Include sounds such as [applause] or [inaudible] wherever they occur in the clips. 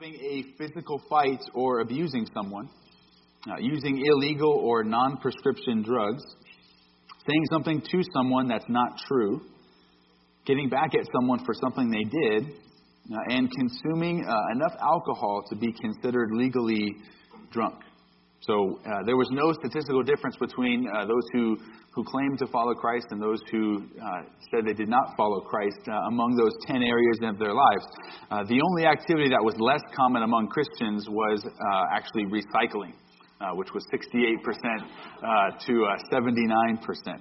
having a physical fight or abusing someone, uh, using illegal or non prescription drugs, saying something to someone that's not true, getting back at someone for something they did, uh, and consuming uh, enough alcohol to be considered legally drunk. So uh, there was no statistical difference between uh, those who, who claimed to follow Christ and those who uh, said they did not follow Christ uh, among those 10 areas of their lives. Uh, the only activity that was less common among Christians was uh, actually recycling, which was 68% to 79%.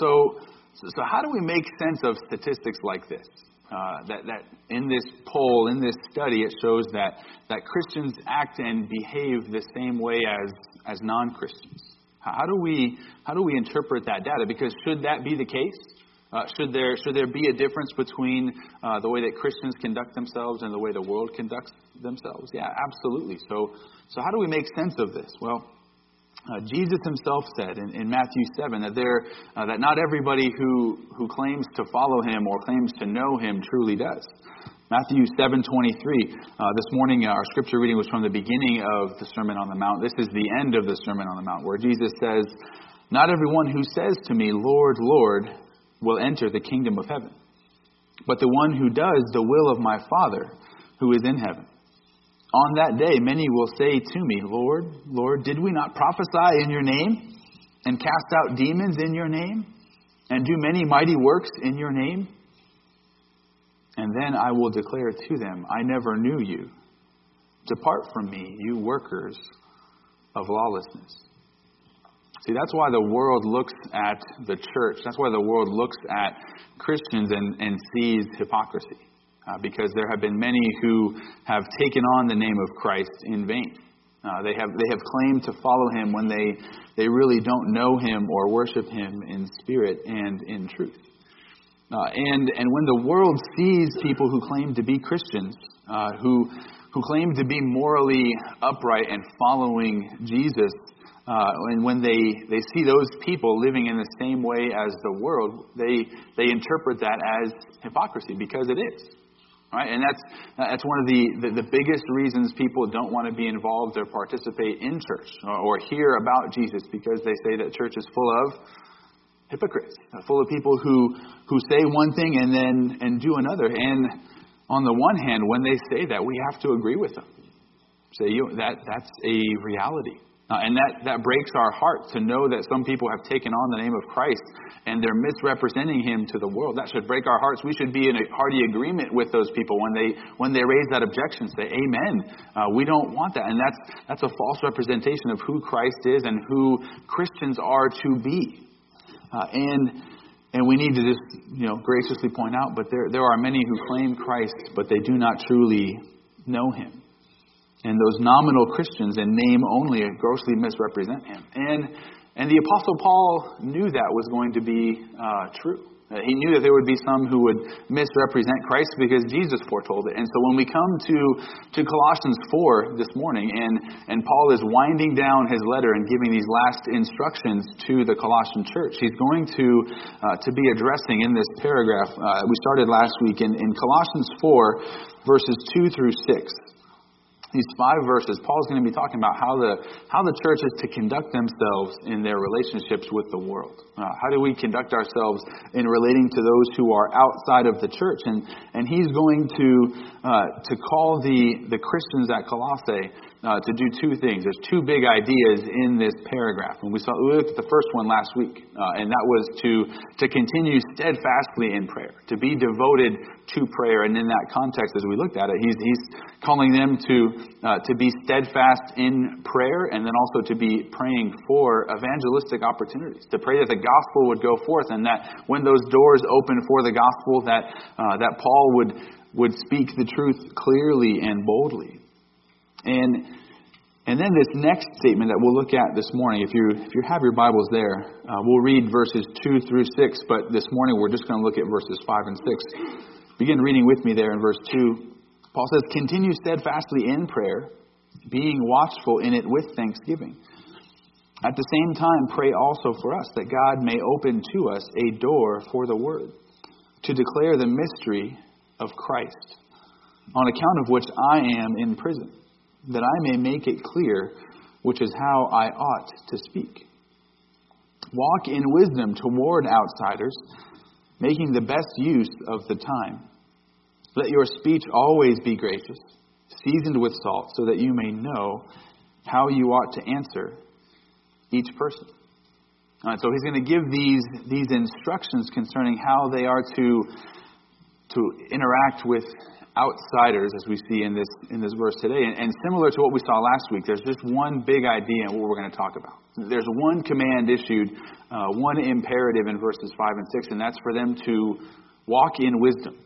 So, so, how do we make sense of statistics like this? Uh, that, that in this poll, in this study, it shows that, that Christians act and behave the same way as, as non Christians. How do, we, how do we interpret that data? Because should that be the case? Uh, should, there, should there be a difference between uh, the way that Christians conduct themselves and the way the world conducts themselves? Yeah, absolutely. So, so how do we make sense of this? Well, uh, Jesus himself said in, in Matthew 7 that, there, uh, that not everybody who, who claims to follow him or claims to know him truly does. Matthew 7:23. Uh, this morning, uh, our scripture reading was from the beginning of the Sermon on the Mount. This is the end of the Sermon on the Mount, where Jesus says, "Not everyone who says to me, Lord, Lord, will enter the kingdom of heaven, but the one who does the will of my Father who is in heaven." On that day, many will say to me, Lord, Lord, did we not prophesy in your name, and cast out demons in your name, and do many mighty works in your name? And then I will declare to them, I never knew you. Depart from me, you workers of lawlessness. See, that's why the world looks at the church. That's why the world looks at Christians and, and sees hypocrisy uh, because there have been many who have taken on the name of Christ in vain. Uh, they have they have claimed to follow him when they they really don't know him or worship him in spirit and in truth. Uh, and and when the world sees people who claim to be Christians, uh, who who claim to be morally upright and following Jesus, uh, and when they, they see those people living in the same way as the world, they they interpret that as hypocrisy because it is. Right? And that's, that's one of the, the, the, biggest reasons people don't want to be involved or participate in church or, or hear about Jesus because they say that church is full of hypocrites, uh, full of people who, who say one thing and then and do another. And on the one hand, when they say that, we have to agree with them. Say, you, that, that's a reality. Uh, and that, that breaks our heart to know that some people have taken on the name of Christ and they're misrepresenting him to the world. That should break our hearts. We should be in a hearty agreement with those people when they when they raise that objection. Say, Amen. Uh, we don't want that. And that's that's a false representation of who Christ is and who Christians are to be. Uh, and and we need to just you know graciously point out, but there there are many who claim Christ, but they do not truly know him and those nominal Christians in name only grossly misrepresent him. And, and the Apostle Paul knew that was going to be uh, true. Uh, he knew that there would be some who would misrepresent Christ because Jesus foretold it. And so when we come to, to Colossians 4 this morning, and, and Paul is winding down his letter and giving these last instructions to the Colossian church, he's going to, uh, to be addressing in this paragraph. Uh, we started last week in, in Colossians 4, verses 2 through 6 these five verses, Paul's going to be talking about how the, how the church is to conduct themselves in their relationships with the world. Uh, how do we conduct ourselves in relating to those who are outside of the church? And, and he's going to, uh, to call the, the Christians at Colossae uh, to do two things. There's two big ideas in this paragraph. And we, saw, we looked at the first one last week, uh, and that was to, to continue steadfastly in prayer, to be devoted to prayer. And in that context, as we looked at it, he's, he's calling them to, uh, to be steadfast in prayer and then also to be praying for evangelistic opportunities, to pray that the gospel would go forth and that when those doors open for the gospel, that, uh, that Paul would, would speak the truth clearly and boldly. And and then this next statement that we'll look at this morning, if you if you have your Bibles there, uh, we'll read verses two through six. But this morning we're just going to look at verses five and six. Begin reading with me there in verse two. Paul says, "Continue steadfastly in prayer, being watchful in it with thanksgiving." At the same time, pray also for us that God may open to us a door for the word, to declare the mystery of Christ on account of which I am in prison, that I may make it clear which is how I ought to speak. Walk in wisdom toward outsiders, making the best use of the time. Let your speech always be gracious, seasoned with salt, so that you may know how you ought to answer each person. so he's going to give these, these instructions concerning how they are to, to interact with outsiders, as we see in this, in this verse today. And, and similar to what we saw last week, there's just one big idea in what we're going to talk about. There's one command issued, uh, one imperative in verses 5 and 6, and that's for them to walk in wisdom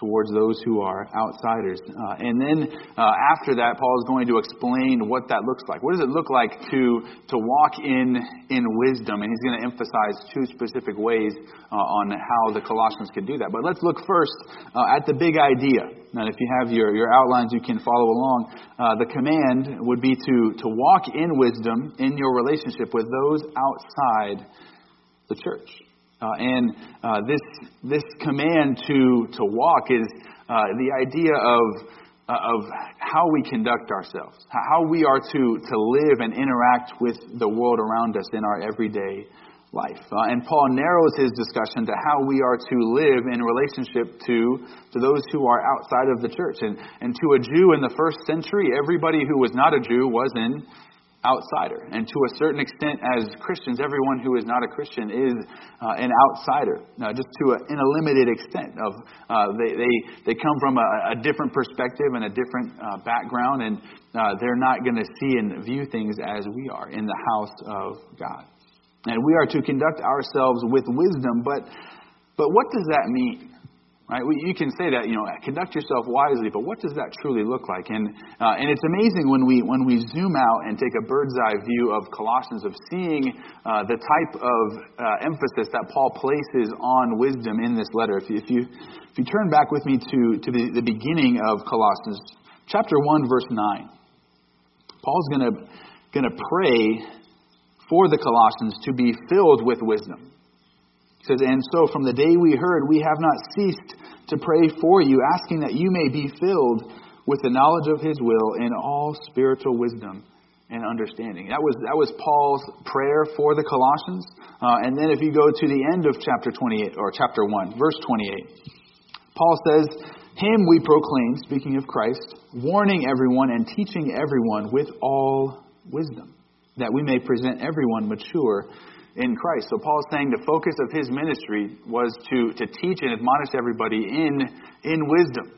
towards those who are outsiders. Uh, and then uh, after that, Paul is going to explain what that looks like. What does it look like to, to walk in, in wisdom? And he's going to emphasize two specific ways uh, on how the Colossians could do that. But let's look first uh, at the big idea. Now, if you have your, your outlines, you can follow along. Uh, the command would be to, to walk in wisdom in your relationship with those outside the church. Uh, and uh, this this command to to walk is uh, the idea of uh, of how we conduct ourselves, how we are to to live and interact with the world around us in our everyday life. Uh, and Paul narrows his discussion to how we are to live in relationship to to those who are outside of the church. And and to a Jew in the first century, everybody who was not a Jew was in outsider. And to a certain extent, as Christians, everyone who is not a Christian is uh, an outsider, uh, just to a, in a limited extent. Of uh, they, they they come from a, a different perspective and a different uh, background, and uh, they're not going to see and view things as we are in the house of God. And we are to conduct ourselves with wisdom, but but what does that mean? Right? You can say that, you know, conduct yourself wisely, but what does that truly look like? And, uh, and it's amazing when we, when we zoom out and take a bird's eye view of Colossians, of seeing uh, the type of uh, emphasis that Paul places on wisdom in this letter. If you, if you, if you turn back with me to, to the, the beginning of Colossians, chapter 1, verse 9, Paul's going to pray for the Colossians to be filled with wisdom. Says, And so from the day we heard, we have not ceased to pray for you, asking that you may be filled with the knowledge of his will in all spiritual wisdom and understanding. That was, that was Paul's prayer for the Colossians. Uh, and then if you go to the end of chapter 28, or chapter 1, verse 28, Paul says, Him we proclaim, speaking of Christ, warning everyone and teaching everyone with all wisdom, that we may present everyone mature in Christ. So Paul is saying the focus of his ministry was to, to teach and admonish everybody in, in wisdom.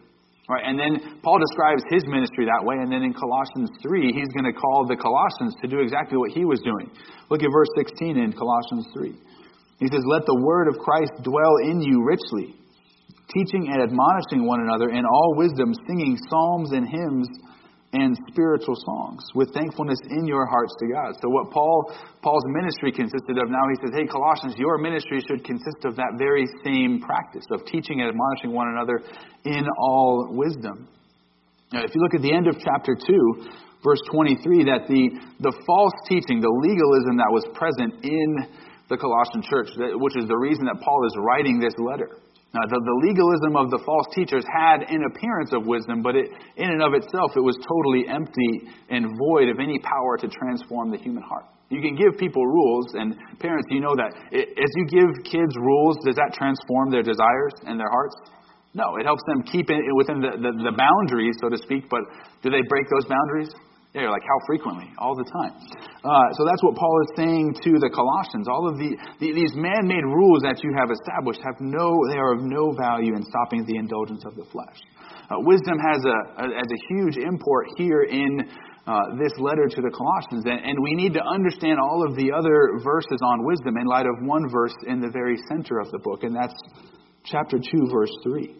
Right? And then Paul describes his ministry that way, and then in Colossians 3, he's going to call the Colossians to do exactly what he was doing. Look at verse 16 in Colossians 3. He says, Let the word of Christ dwell in you richly, teaching and admonishing one another in all wisdom, singing psalms and hymns and spiritual songs with thankfulness in your hearts to God. So what Paul Paul's ministry consisted of now he says, "Hey Colossians, your ministry should consist of that very same practice of teaching and admonishing one another in all wisdom." Now, if you look at the end of chapter 2, verse 23, that the the false teaching, the legalism that was present in the Colossian church, which is the reason that Paul is writing this letter. Now, the, the, legalism of the false teachers had an appearance of wisdom, but it, in and of itself, it was totally empty and void of any power to transform the human heart. You can give people rules, and parents, you know that. It, as you give kids rules, does that transform their desires and their hearts? No, it helps them keep it within the, the, the boundaries, so to speak, but do they break those boundaries? Yeah, like how frequently? All the time. Uh, so that's what Paul is saying to the Colossians. All of the, the these man-made rules that you have established have no, they are of no value in stopping the indulgence of the flesh. Uh, wisdom has a, a, has a huge import here in uh, this letter to the Colossians, and, and we need to understand all of the other verses on wisdom in light of one verse in the very center of the book, and that's chapter two, verse three,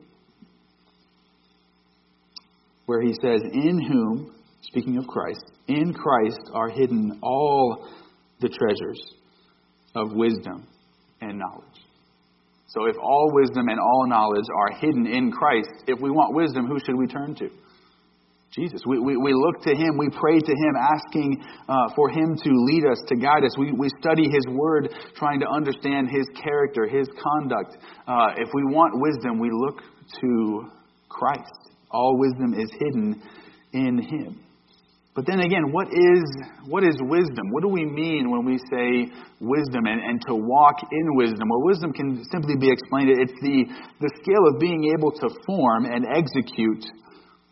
where he says, "In whom." Speaking of Christ, in Christ are hidden all the treasures of wisdom and knowledge. So, if all wisdom and all knowledge are hidden in Christ, if we want wisdom, who should we turn to? Jesus. We, we, we look to Him, we pray to Him, asking uh, for Him to lead us, to guide us. We, we study His Word, trying to understand His character, His conduct. Uh, if we want wisdom, we look to Christ. All wisdom is hidden in him. But then again, what is, what is wisdom? What do we mean when we say wisdom and, and to walk in wisdom? Well, wisdom can simply be explained. It's the, the skill of being able to form and execute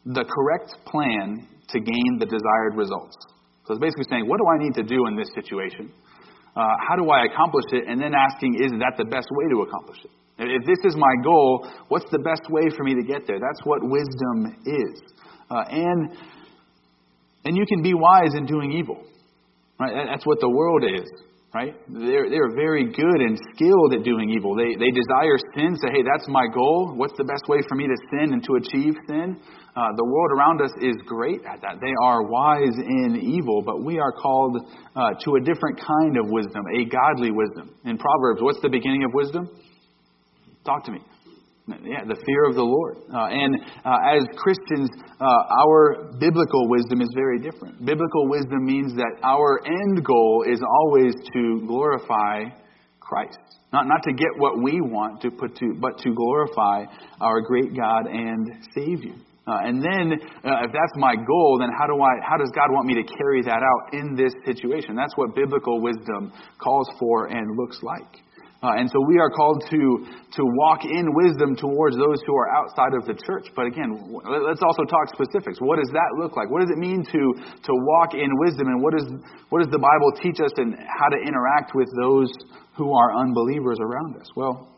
the correct plan to gain the desired results. So it's basically saying, what do I need to do in this situation? Uh, how do I accomplish it? And then asking, is that the best way to accomplish it? If this is my goal, what's the best way for me to get there? That's what wisdom is. Uh, and and you can be wise in doing evil. Right? That's what the world is. Right? They're, they're very good and skilled at doing evil. They, they desire sin, say, hey, that's my goal. What's the best way for me to sin and to achieve sin? Uh, the world around us is great at that. They are wise in evil, but we are called uh, to a different kind of wisdom, a godly wisdom. In Proverbs, what's the beginning of wisdom? Talk to me. Yeah, the fear of the Lord. Uh, and uh, as Christians, uh, our biblical wisdom is very different. Biblical wisdom means that our end goal is always to glorify Christ. Not, not to get what we want, to put to, but to glorify our great God and Savior. Uh, and then, uh, if that's my goal, then how do I? How does God want me to carry that out in this situation? That's what biblical wisdom calls for and looks like. Uh, and so we are called to, to walk in wisdom towards those who are outside of the church. But again, let's also talk specifics. What does that look like? What does it mean to, to walk in wisdom? And what, is, what does the Bible teach us in how to interact with those who are unbelievers around us? Well,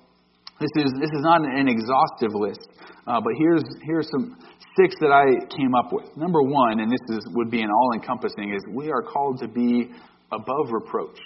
this is, this is not an exhaustive list, uh, but here's, here's some six that I came up with. Number one, and this is, would be an all encompassing, is we are called to be above reproach.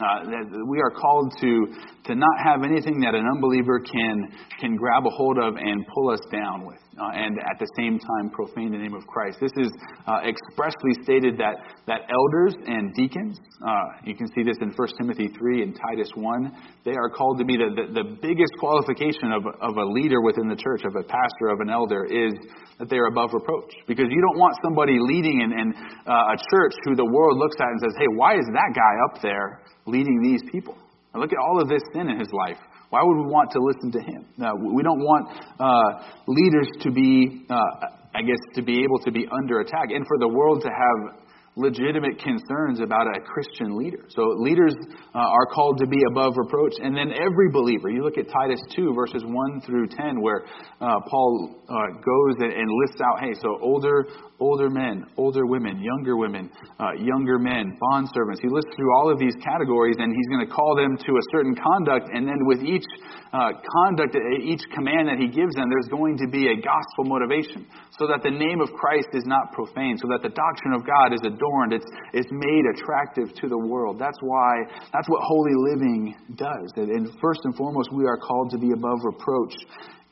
Uh, we are called to, to not have anything that an unbeliever can, can grab a hold of and pull us down with uh, and at the same time profane the name of Christ. This is uh, expressly stated that, that elders and deacons, uh, you can see this in 1 Timothy 3 and Titus 1, they are called to be the, the, the biggest qualification of, of a leader within the church, of a pastor, of an elder, is that they are above reproach. Because you don't want somebody leading in, in uh, a church who the world looks at and says, hey, why is that guy up there leading these people? And look at all of this sin in his life. Why would we want to listen to him? Uh, we don't want uh, leaders to be, uh, I guess, to be able to be under attack and for the world to have legitimate concerns about a Christian leader. So leaders uh, are called to be above reproach. And then every believer, you look at Titus 2, verses 1 through 10, where uh, Paul uh, goes and, and, lists out, hey, so older, older men, older women, younger women, uh, younger men, bond servants. He lists through all of these categories and he's going to call them to a certain conduct. And then with each uh, conduct, each command that he gives them, there's going to be a gospel motivation so that the name of Christ is not profaned, so that the doctrine of God is adorned, it's, it's made attractive to the world. That's why, that's what holy living does. And first and foremost, we are called to be above reproach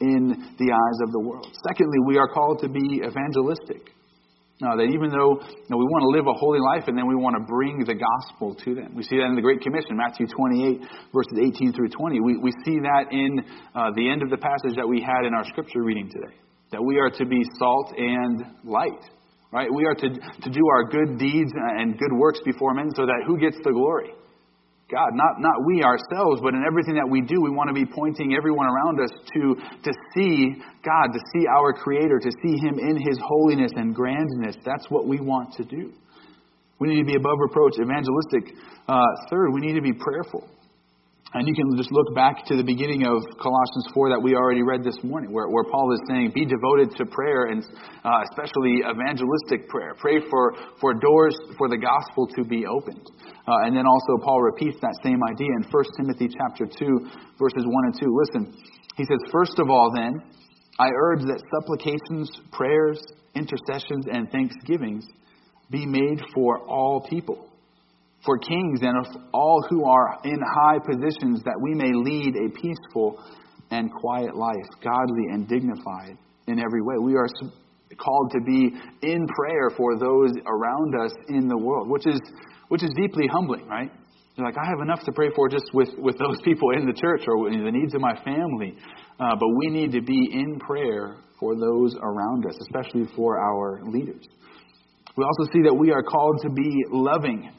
in the eyes of the world. Secondly, we are called to be evangelistic. Now, that even though you know, we want to live a holy life and then we want to bring the gospel to them. We see that in the Great Commission, Matthew 28, verses 18 through 20. We, we see that in uh, the end of the passage that we had in our scripture reading today that we are to be salt and light. Right? We are to, to do our good deeds and good works before men so that who gets the glory? God, not, not we ourselves, but in everything that we do, we want to be pointing everyone around us to, to see God, to see our Creator, to see Him in His holiness and grandness. That's what we want to do. We need to be above reproach, evangelistic. Uh, third, we need to be prayerful. And you can just look back to the beginning of Colossians 4 that we already read this morning, where, where Paul is saying, be devoted to prayer and uh, especially evangelistic prayer. Pray for, for doors for the gospel to be opened. Uh, and then also Paul repeats that same idea in 1 Timothy chapter 2, verses 1 and 2. Listen, he says, First of all, then, I urge that supplications, prayers, intercessions, and thanksgivings be made for all people for kings and of all who are in high positions, that we may lead a peaceful and quiet life, godly and dignified in every way. We are called to be in prayer for those around us in the world, which is which is deeply humbling, right? You're like, I have enough to pray for just with, with those [laughs] people in the church or the needs of my family. Uh, but we need to be in prayer for those around us, especially for our leaders. We also see that we are called to be loving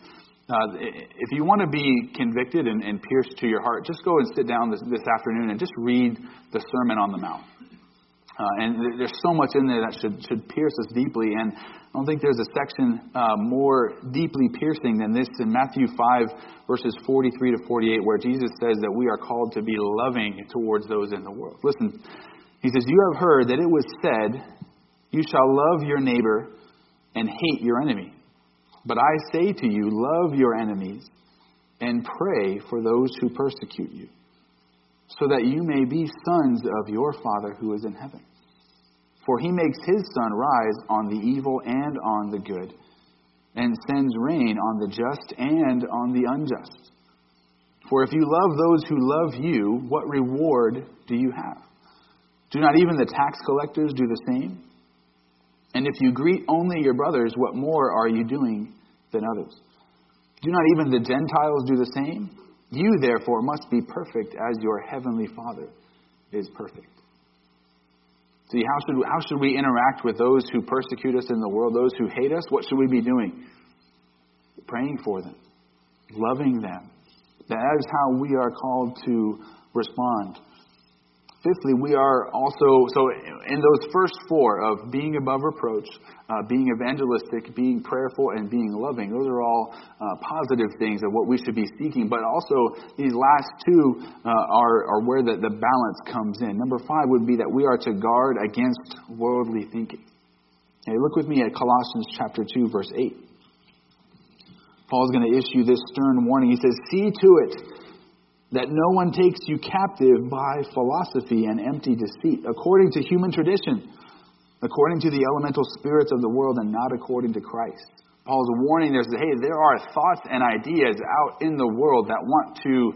uh, if you want to be convicted and, and, pierced to your heart, just go and sit down this, this afternoon and just read the Sermon on the Mount. Uh, and there's so much in there that should, should pierce us deeply. And I don't think there's a section uh, more deeply piercing than this in Matthew 5, verses 43 to 48, where Jesus says that we are called to be loving towards those in the world. Listen, he says, You have heard that it was said, You shall love your neighbor and hate your enemy. But I say to you, love your enemies and pray for those who persecute you so that you may be sons of your Father who is in heaven. For he makes his sun rise on the evil and on the good, and sends rain on the just and on the unjust. For if you love those who love you, what reward do you have? Do not even the tax collectors do the same? And if you greet only your brothers, what more are you doing than others? Do not even the Gentiles do the same? You, therefore, must be perfect as your heavenly Father is perfect. See, how should, how should we interact with those who persecute us in the world, those who hate us? What should we be doing? Praying for them, loving them. That is how we are called to respond. Fifthly, we are also, so in those first four of being above reproach, uh, being evangelistic, being prayerful, and being loving, those are all uh, positive things of what we should be seeking. But also, these last two uh, are, are where the, the balance comes in. Number five would be that we are to guard against worldly thinking. Look with me at Colossians chapter 2, verse 8. Paul's going to issue this stern warning. He says, See to it that no one takes you captive by philosophy and empty deceit, according to human tradition, according to the elemental spirits of the world, and not according to Christ. Paul's warning there says, hey, there are thoughts and ideas out in the world that want to,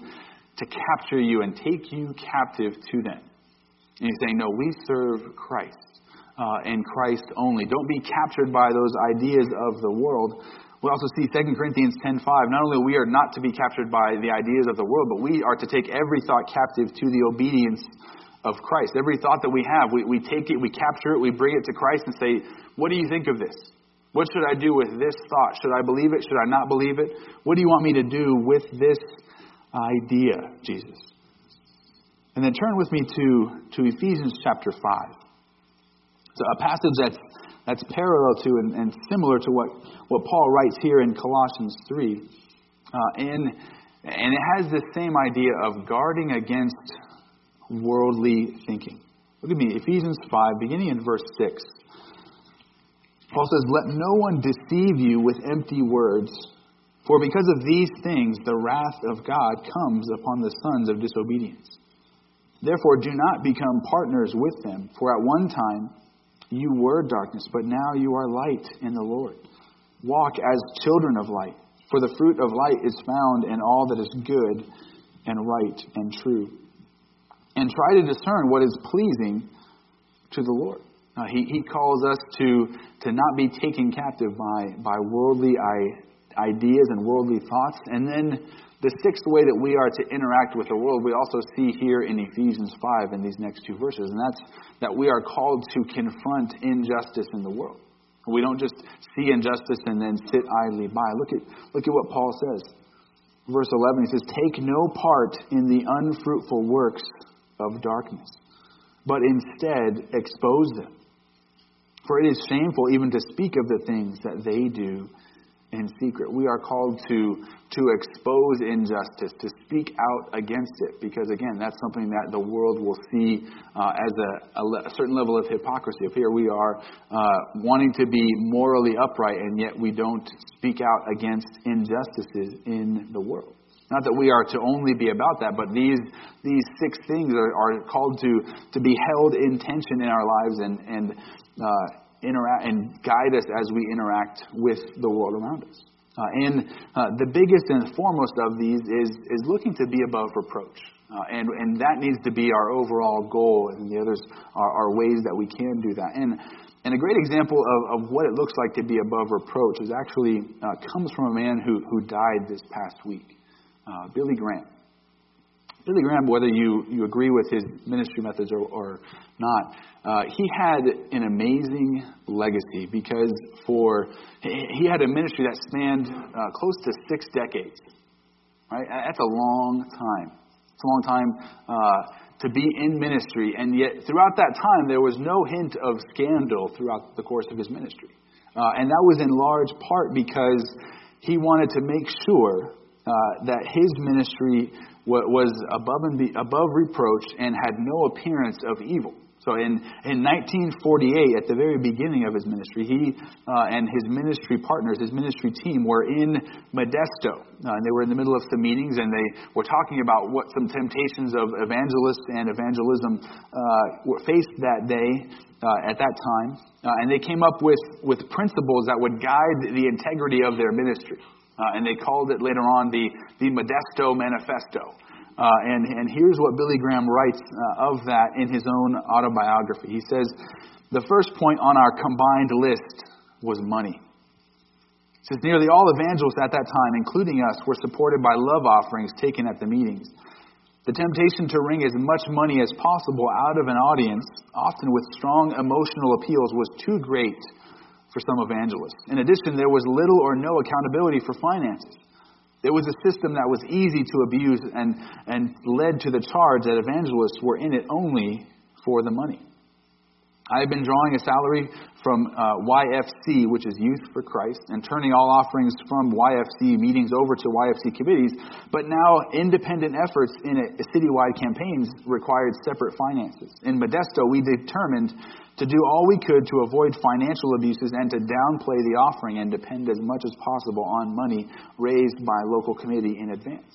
to capture you and take you captive to them. And he's saying, no, we serve Christ uh, and Christ only. Don't be captured by those ideas of the world, we also see 2 Corinthians 10.5, not only we are not to be captured by the ideas of the world, but we are to take every thought captive to the obedience of Christ. Every thought that we have, we, we take it, we capture it, we bring it to Christ and say, what do you think of this? What should I do with this thought? Should I believe it? Should I not believe it? What do you want me to do with this idea, Jesus? And then turn with me to, to Ephesians chapter 5. So a passage that's that's parallel to and, and similar to what, what Paul writes here in Colossians 3. Uh, and, and it has the same idea of guarding against worldly thinking. Look at me, Ephesians 5, beginning in verse 6. Paul says, Let no one deceive you with empty words, for because of these things the wrath of God comes upon the sons of disobedience. Therefore, do not become partners with them, for at one time you were darkness, but now you are light in the Lord. Walk as children of light, for the fruit of light is found in all that is good and right and true. And try to discern what is pleasing to the Lord. Uh, he, he calls us to, to not be taken captive by, by worldly ideas and worldly thoughts. And then the sixth way that we are to interact with the world, we also see here in Ephesians 5 in these next two verses, and that's that we are called to confront injustice in the world. We don't just see injustice and then sit idly by. Look at, look at what Paul says. Verse 11, he says, Take no part in the unfruitful works of darkness, but instead expose them. For it is shameful even to speak of the things that they do in secret. We are called to, to expose injustice, to speak out against it, because again, that's something that the world will see uh, as a, a, a, certain level of hypocrisy. If here we are uh, wanting to be morally upright, and yet we don't speak out against injustices in the world. Not that we are to only be about that, but these these six things are, are called to to be held in tension in our lives and and uh, interact and guide us as we interact with the world around us. Uh, and uh, the biggest and foremost of these is, is looking to be above reproach. Uh, and, and that needs to be our overall goal, and the others are, are ways that we can do that. And, and a great example of, of what it looks like to be above reproach is actually uh, comes from a man who, who died this past week, uh, Billy Graham. Billy Graham, whether you, you agree with his ministry methods or, or not, uh, he had an amazing legacy because for he had a ministry that spanned uh, close to six decades. Right, that's a long time. It's a long time uh, to be in ministry, and yet throughout that time there was no hint of scandal throughout the course of his ministry. Uh, and that was in large part because he wanted to make sure uh, that his ministry was above, and be, above reproach and had no appearance of evil. So in, in 1948, at the very beginning of his ministry, he uh, and his ministry partners, his ministry team, were in Modesto. Uh, and they were in the middle of some meetings, and they were talking about what some temptations of evangelists and evangelism uh, faced that day uh, at that time. Uh, and they came up with, with principles that would guide the integrity of their ministry. Uh, and they called it later on the, the Modesto Manifesto. Uh, and, and here's what Billy Graham writes uh, of that in his own autobiography. He says, The first point on our combined list was money. He says, Nearly all evangelists at that time, including us, were supported by love offerings taken at the meetings. The temptation to wring as much money as possible out of an audience, often with strong emotional appeals, was too great for some evangelists. In addition, there was little or no accountability for finances. It was a system that was easy to abuse and, and led to the charge that evangelists were in it only for the money. I have been drawing a salary from uh, YFC, which is Youth for Christ, and turning all offerings from YFC meetings over to YFC committees. But now, independent efforts in a, a citywide campaigns required separate finances. In Modesto, we determined to do all we could to avoid financial abuses and to downplay the offering and depend as much as possible on money raised by local committee in advance.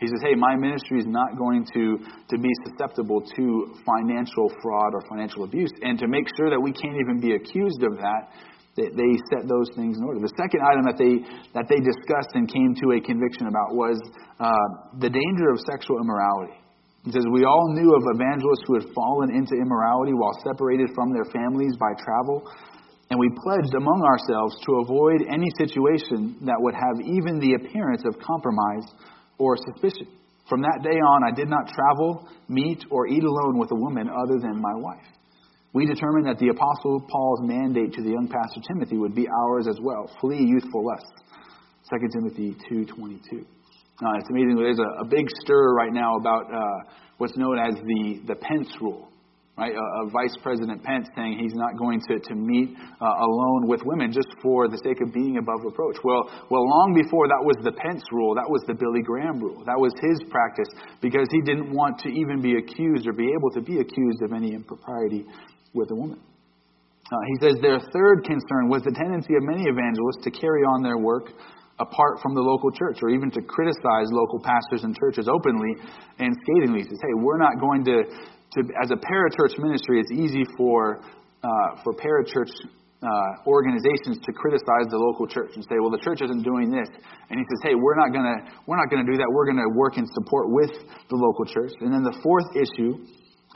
He says, hey, my ministry is not going to, to be susceptible to financial fraud or financial abuse. And to make sure that we can't even be accused of that, they, they set those things in order. The second item that they, that they discussed and came to a conviction about was uh, the danger of sexual immorality. He says, We all knew of evangelists who had fallen into immorality while separated from their families by travel, and we pledged among ourselves to avoid any situation that would have even the appearance of compromise or suspicion. From that day on, I did not travel, meet, or eat alone with a woman other than my wife. We determined that the Apostle Paul's mandate to the young pastor Timothy would be ours as well. Flee youthful lusts. 2 Timothy 2.22. Uh, it's amazing. There's a, a, big stir right now about uh, what's known as the, the Pence rule. Right, a Vice President Pence saying he's not going to, to meet uh, alone with women just for the sake of being above reproach. Well, well, long before that was the Pence rule, that was the Billy Graham rule. That was his practice because he didn't want to even be accused or be able to be accused of any impropriety with a woman. Uh, he says their third concern was the tendency of many evangelists to carry on their work apart from the local church or even to criticize local pastors and churches openly and scathingly. Says, hey, we're not going to, to as a parachurch ministry, it's easy for, uh, for parachurch uh, organizations to criticize the local church and say, well, the church isn't doing this. And he says, hey, we're not going to we're not to do that. We're going to work in support with the local church. And then the fourth issue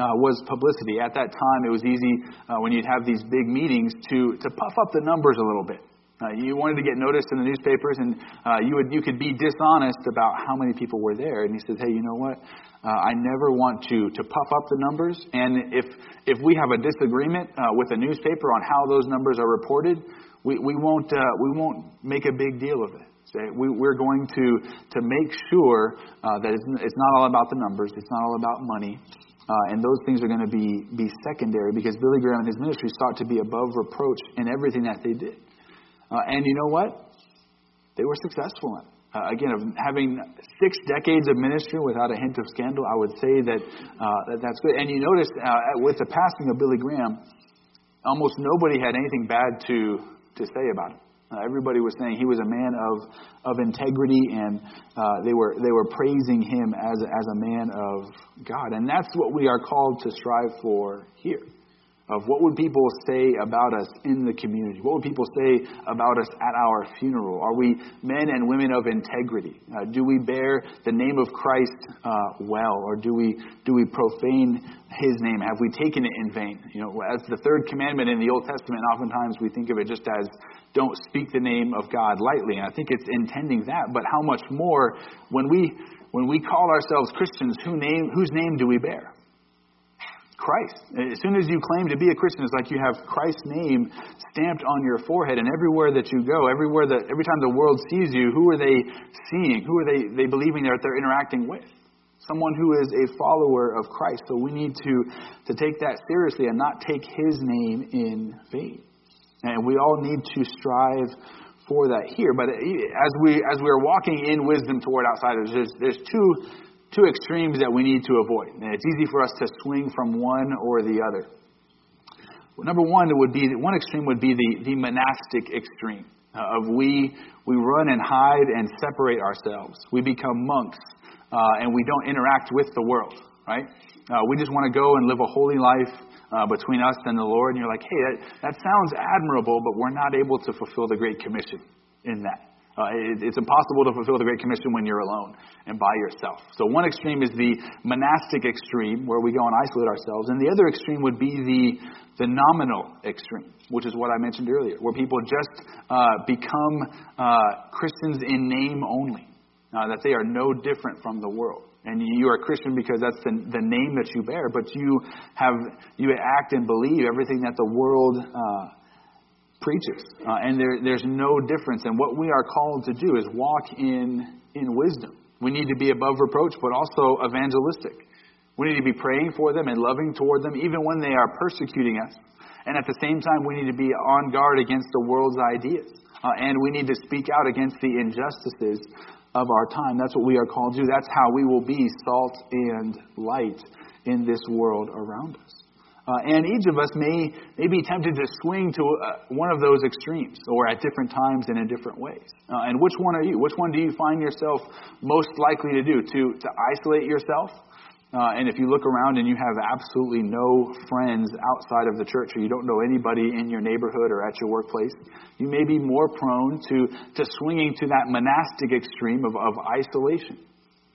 uh, was publicity. At that time, it was easy uh, when you'd have these big meetings to to puff up the numbers a little bit. Uh, you wanted to get noticed in the newspapers, and uh, you would you could be dishonest about how many people were there. And he says, "Hey, you know what? Uh, I never want to to puff up the numbers. And if if we have a disagreement uh, with a newspaper on how those numbers are reported, we we won't uh, we won't make a big deal of it. We, we're going to to make sure uh, that it's, it's not all about the numbers. It's not all about money." Uh, and those things are going to be, be secondary because Billy Graham and his ministry sought to be above reproach in everything that they did. Uh, and you know what? They were successful in. Uh, again, of having six decades of ministry without a hint of scandal, I would say that, uh, that that's good. And you notice uh, with the passing of Billy Graham, almost nobody had anything bad to, to say about him. Uh, everybody was saying he was a man of, of integrity, and uh, they, were, they were praising him as, as a man of God. And that's what we are called to strive for here of what would people say about us in the community? What would people say about us at our funeral? Are we men and women of integrity? Uh, do we bear the name of Christ uh, well, or do we do we profane His name? Have we taken it in vain? You know, as the third commandment in the Old Testament, oftentimes we think of it just as don't speak the name of God lightly, and I think it's intending that. But how much more when we when we call ourselves Christians, who name whose name do we bear? Christ. As soon as you claim to be a Christian, it's like you have Christ's name stamped on your forehead, and everywhere that you go, everywhere that every time the world sees you, who are they seeing? Who are they they believing that they're interacting with? someone who is a follower of Christ. So we need to, to take that seriously and not take his name in vain. And we all need to strive for that here. But eh, as we as we are walking in wisdom toward outsiders, there's there's two two extremes that we need to avoid. And it's easy for us to swing from one or the other. Well, number one would be one extreme would be the, the monastic extreme uh, of we we run and hide and separate ourselves. We become monks uh, and we don't interact with the world, right? Uh, we just want to go and live a holy life uh, between us and the Lord. And you're like, hey, that, that sounds admirable, but we're not able to fulfill the Great Commission in that. Uh, it, it's impossible to fulfill the Great Commission when you're alone and by yourself. So one extreme is the monastic extreme, where we go and isolate ourselves, and the other extreme would be the the nominal extreme, which is what I mentioned earlier, where people just uh, become uh, Christians in name only, uh, that they are no different from the world. And you are a Christian because that's the, the name that you bear, but you have you act and believe everything that the world uh, preaches, uh, and there, there's no difference. And what we are called to do is walk in in wisdom. We need to be above reproach, but also evangelistic. We need to be praying for them and loving toward them, even when they are persecuting us. And at the same time, we need to be on guard against the world's ideas. Uh, and we need to speak out against the injustices of our time. That's what we are called to. That's how we will be salt and light in this world around us. Uh, and each of us may, may be tempted to swing to uh, one of those extremes or at different times and in different ways. Uh, and which one are you? Which one do you find yourself most likely to do? To, to isolate yourself? Uh, and if you look around and you have absolutely no friends outside of the church, or you don't know anybody in your neighborhood or at your workplace, you may be more prone to, to swinging to that monastic extreme of, of isolation.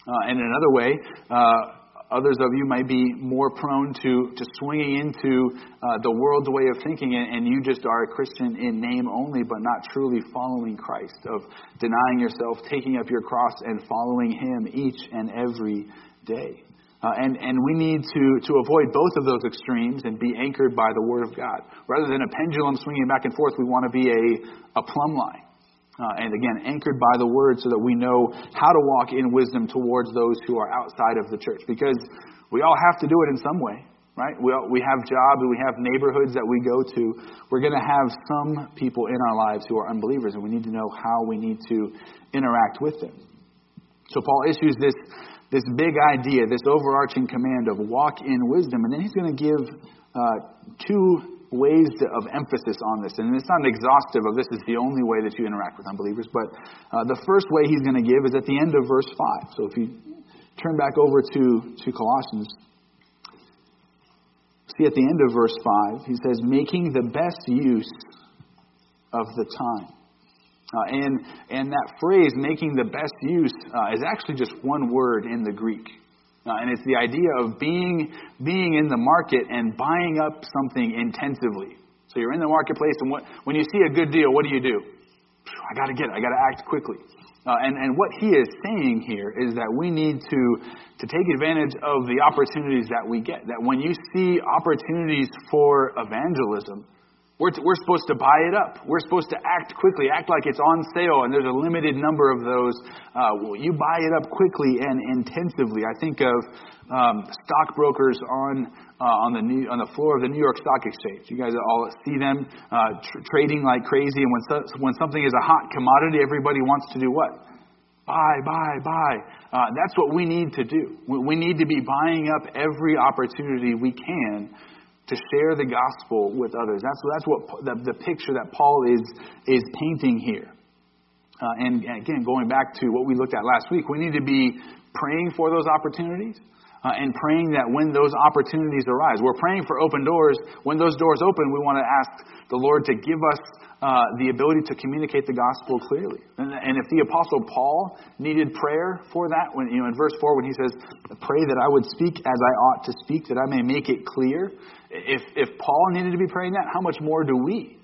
Uh, and another way, uh, others of you might be more prone to, to swinging into uh, the world's way of thinking, and, and, you just are a Christian in name only, but not truly following Christ, of denying yourself, taking up your cross, and following Him each and every day. Uh, and, and we need to, to avoid both of those extremes and be anchored by the Word of God. Rather than a pendulum swinging back and forth, we want to be a, a plumb line. Uh, and again, anchored by the Word so that we know how to walk in wisdom towards those who are outside of the church. Because we all have to do it in some way, right? We, all, we have jobs, we have neighborhoods that we go to. We're going to have some people in our lives who are unbelievers, and we need to know how we need to interact with them. So Paul issues this this big idea, this overarching command of walk in wisdom. And then he's going to give uh, two ways of emphasis on this. And it's not exhaustive of this is the only way that you interact with unbelievers, but uh, the first way he's going to give is at the end of verse 5. So if you turn back over to, to Colossians, see at the end of verse 5, he says, making the best use of the time. Uh, and, and that phrase, making the best use, uh, is actually just one word in the Greek. Uh, and it's the idea of being, being in the market and buying up something intensively. So you're in the marketplace, and what, when you see a good deal, what do you do? I got to get it. I got to act quickly. Uh, and, and what he is saying here is that we need to, to take advantage of the opportunities that we get. That when you see opportunities for evangelism, we're, we're supposed to buy it up. We're supposed to act quickly, act like it's on sale, and there's a limited number of those. Uh, you buy it up quickly and intensively. I think of um, stockbrokers on uh, on the new, on the floor of the New York Stock Exchange. You guys all see them uh, tr- trading like crazy, and when so, when something is a hot commodity, everybody wants to do what? Buy, buy, buy. Uh, that's what we need to do. We need to be buying up every opportunity we can to share the gospel with others. That's, that's what the, the picture that Paul is, is painting here. Uh, and, again, going back to what we looked at last week, we need to be praying for those opportunities uh, and praying that when those opportunities arise, we're praying for open doors. When those doors open, we want to ask the Lord to give us uh, the ability to communicate the gospel clearly. And, and, if the apostle Paul needed prayer for that, when you know in verse four when he says, "Pray that I would speak as I ought to speak, that I may make it clear," if if Paul needed to be praying that, how much more do we?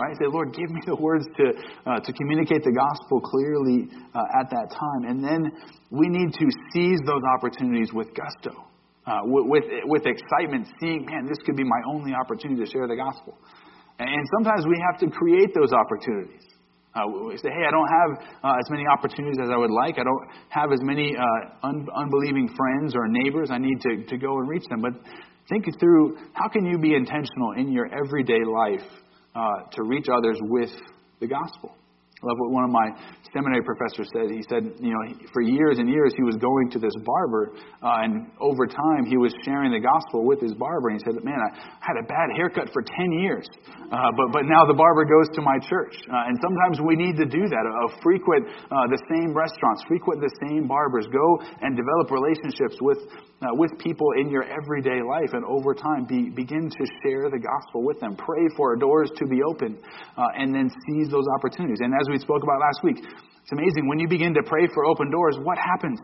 Right? Say, Lord, give me the words to uh, to communicate the gospel clearly uh, at that time, and then we need to seize those opportunities with gusto. Uh, with, with excitement, seeing, man, this could be my only opportunity to share the gospel. And sometimes we have to create those opportunities. Uh, we say, hey, I don't have uh, as many opportunities as I would like. I don't have as many uh, un- unbelieving friends or neighbors. I need to, to go and reach them. But think through how can you be intentional in your everyday life uh, to reach others with the gospel? I love what one of my seminary professors said. He said, you know, for years and years he was going to this barber, uh, and over time he was sharing the gospel with his barber. And he said, man, I had a bad haircut for 10 years, uh, but, but now the barber goes to my church. Uh, and sometimes we need to do that, uh, frequent uh, the same restaurants, frequent the same barbers, go and develop relationships with uh, with people in your everyday life, and over time, be, begin to share the gospel with them. Pray for doors to be open, uh, and then seize those opportunities. And as we spoke about last week, it's amazing when you begin to pray for open doors. What happens?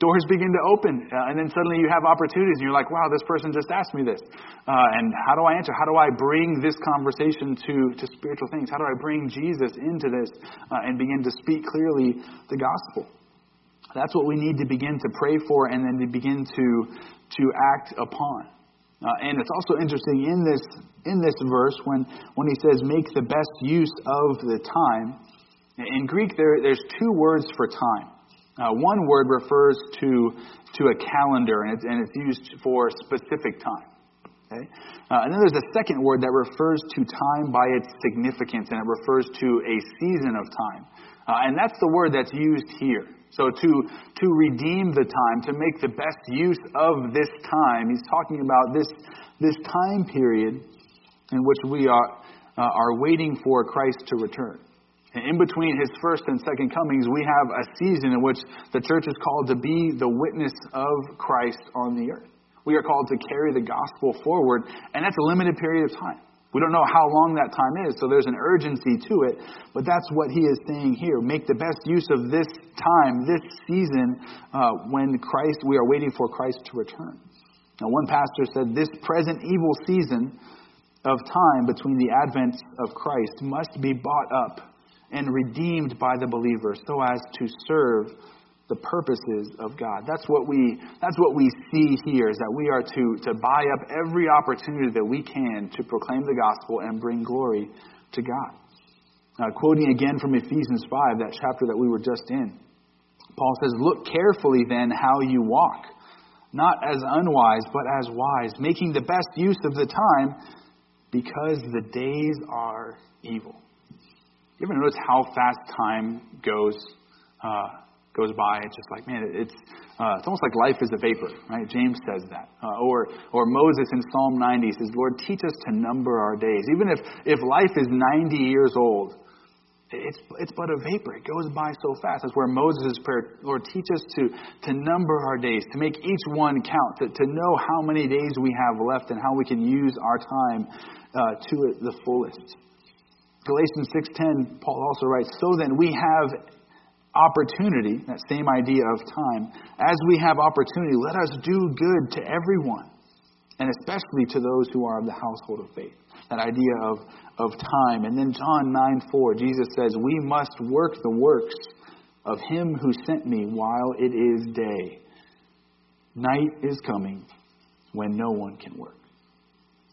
Doors begin to open, uh, and then suddenly you have opportunities, and you're like, "Wow, this person just asked me this, uh, and how do I answer? How do I bring this conversation to to spiritual things? How do I bring Jesus into this uh, and begin to speak clearly the gospel?" That's what we need to begin to pray for and then to begin to, to act upon. Uh, and it's also interesting in this, in this verse when, when he says, make the best use of the time. In Greek, there, there's two words for time. Uh, one word refers to, to a calendar, and it's, and it's used for specific time. Okay? Uh, and then there's a second word that refers to time by its significance, and it refers to a season of time. Uh, and that's the word that's used here. So to, to redeem the time, to make the best use of this time, he's talking about this, this time period in which we are, uh, are waiting for Christ to return. And in between his first and second comings, we have a season in which the church is called to be the witness of Christ on the earth. We are called to carry the gospel forward, and that's a limited period of time. We don't know how long that time is, so there's an urgency to it, but that's what he is saying here. Make the best use of this time, this season, uh, when Christ, we are waiting for Christ to return. Now, one pastor said, This present evil season of time between the advent of Christ must be bought up and redeemed by the believer so as to serve the purposes of God. That's what we that's what we see here is that we are to to buy up every opportunity that we can to proclaim the gospel and bring glory to God. Now, quoting again from Ephesians 5, that chapter that we were just in, Paul says, Look carefully then how you walk, not as unwise, but as wise, making the best use of the time, because the days are evil. You ever notice how fast time goes? Uh, goes by. It's just like, man, it's uh, it's almost like life is a vapor, right? James says that. Uh, or or Moses in Psalm 90 says, Lord, teach us to number our days. Even if if life is 90 years old, it's it's but a vapor. It goes by so fast. That's where Moses' prayer, Lord, teach us to to number our days, to make each one count, to, to know how many days we have left and how we can use our time uh, to the fullest. Galatians 6:10, Paul also writes, "So then we have opportunity, that same idea of time, as we have opportunity, let us do good to everyone, and especially to those who are of the household of faith. That idea of, of time. And then John 9 4, Jesus says, We must work the works of him who sent me while it is day. Night is coming when no one can work.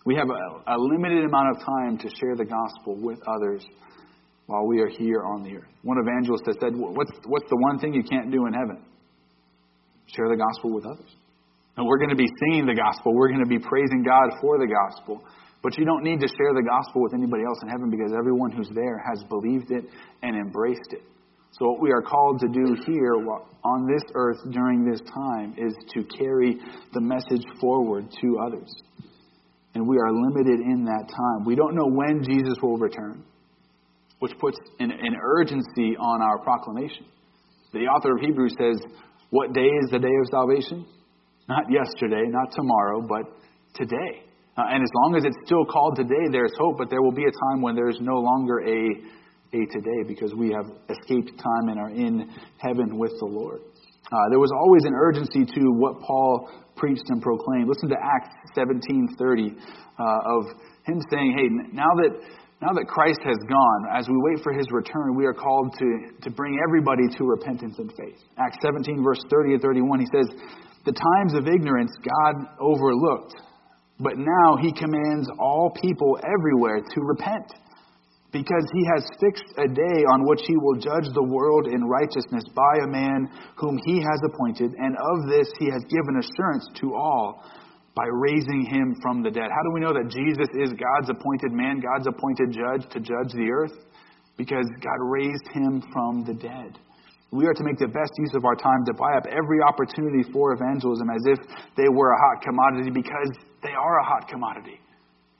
We have a, a limited amount of time to share the gospel with others while we are here on the earth. One evangelist has said, what's, what's the one thing you can't do in heaven? Share the gospel with others. And we're going to be singing the gospel. We're going to be praising God for the gospel. But you don't need to share the gospel with anybody else in heaven because everyone who's there has believed it and embraced it. So, what we are called to do here on this earth during this time is to carry the message forward to others. And we are limited in that time. We don't know when Jesus will return which puts an, an urgency on our proclamation. The author of Hebrews says, What day is the day of salvation? Not yesterday, not tomorrow, but today. Uh, and as long as it's still called today, there's hope, but there will be a time when there's no longer a, a today because we have escaped time and are in heaven with the Lord. Uh, there was always an urgency to what Paul preached and proclaimed. Listen to Acts 17:30 uh, of him saying, "Hey, now that now that Christ has gone, as we wait for his return, we are called to, to bring everybody to repentance and faith. Acts 17, verse 30 and 31, he says, The times of ignorance God overlooked, but now he commands all people everywhere to repent because he has fixed a day on which he will judge the world in righteousness by a man whom he has appointed, and of this he has given assurance to all by raising him from the dead. How do we know that Jesus is God's appointed man, God's appointed judge to judge the earth? Because God raised him from the dead. We are to make the best use of our time to buy up every opportunity for evangelism as if they were a hot commodity because they are a hot commodity.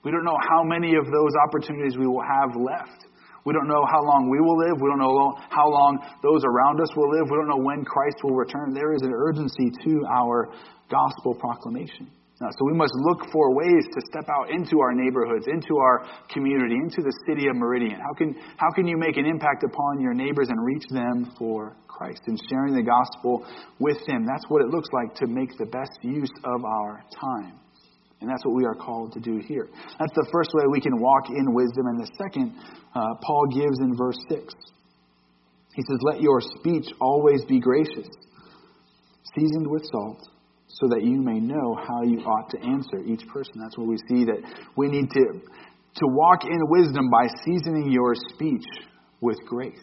We don't know how many of those opportunities we will have left. We don't know how long we will live. We don't know how long those around us will live. We don't know when Christ will return. There is an urgency to our gospel proclamation. Uh, so we must look for ways to step out into our neighborhoods, into our community, into the city of Meridian. How can, how can you make an impact upon your neighbors and reach them for Christ and sharing the gospel with them? That's what it looks like to make the best use of our time. And that's what we are called to do here. That's the first way we can walk in wisdom. And the second, uh, Paul gives in verse 6. He says, Let your speech always be gracious, seasoned with salt, so that you may know how you ought to answer each person. That's where we see that we need to, to walk in wisdom by seasoning your speech with grace.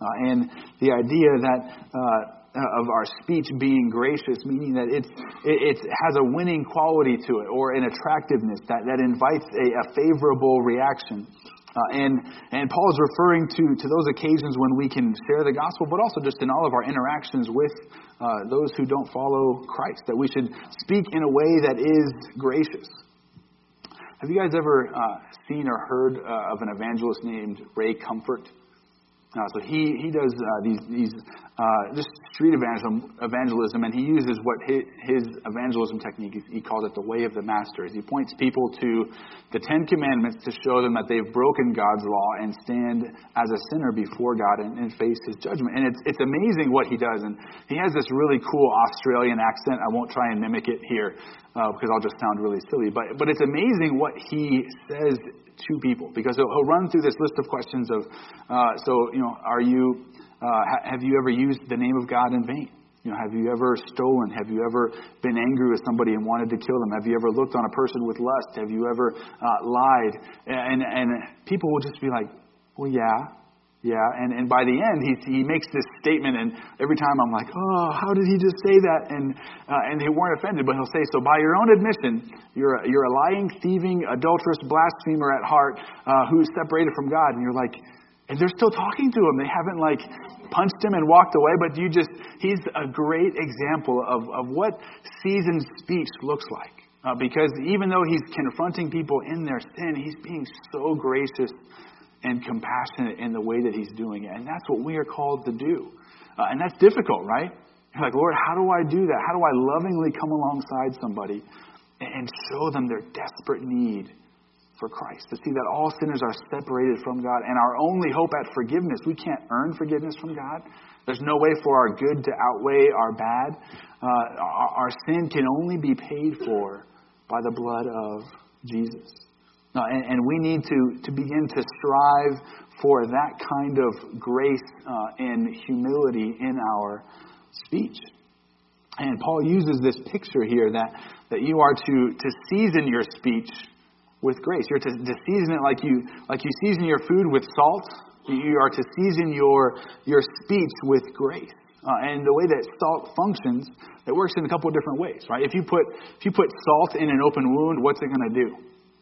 Uh, and the idea that. Uh, of our speech being gracious, meaning that it's, it, it has a winning quality to it or an attractiveness that, that invites a, a favorable reaction. Uh, and, and Paul is referring to, to those occasions when we can share the gospel, but also just in all of our interactions with uh, those who don't follow Christ, that we should speak in a way that is gracious. Have you guys ever uh, seen or heard uh, of an evangelist named Ray Comfort? Uh, so he, he does uh, these, these just street evangelism, evangelism, and he uses what his, his evangelism technique, is. he calls it the way of the masters. He points people to the Ten Commandments to show them that they've broken God's law and stand as a sinner before God and, and face his judgment. And it's, it's amazing what he does. And he has this really cool Australian accent. I won't try and mimic it here uh, because I'll just sound really silly. But, but it's amazing what he says to people because he'll, he'll run through this list of questions of, uh, so, you know, are you, uh, have you ever used the name of God in vain? You know, have you ever stolen? Have you ever been angry with somebody and wanted to kill them? Have you ever looked on a person with lust? Have you ever uh, lied? And, and people will just be like, well, yeah, yeah, and, and by the end, he, he makes this statement, and every time I'm like, oh, how did he just say that? And, uh, and they weren't offended, but he'll say, so by your own admission, you're a, you're a lying, thieving, adulterous blasphemer at heart uh, who's separated from God. And you're like, and they're still talking to him. They haven't like punched him and walked away, but you just, he's a great example of, of what seasoned speech looks like. Uh, because even though he's confronting people in their sin, he's being so gracious and compassionate in the way that He's doing it. And that's what we are called to do. Uh, and that's difficult, right? You're like, Lord, how do I do that? How do I lovingly come alongside somebody and show them their desperate need for Christ? To see that all sinners are separated from God and our only hope at forgiveness. We can't earn forgiveness from God. There's no way for our good to outweigh our bad. Uh, our, our sin can only be paid for by the blood of Jesus. And, and, we need to, to begin to strive for that kind of grace uh, and humility in our speech. And Paul uses this picture here that, that you are to, to season your speech with grace. You're to, to season it like you, like you season your food with salt. You are to season your, your speech with grace. Uh, and the way that salt functions, it works in a couple of different ways, right? If you put if you put salt in an open wound, what's it going to do?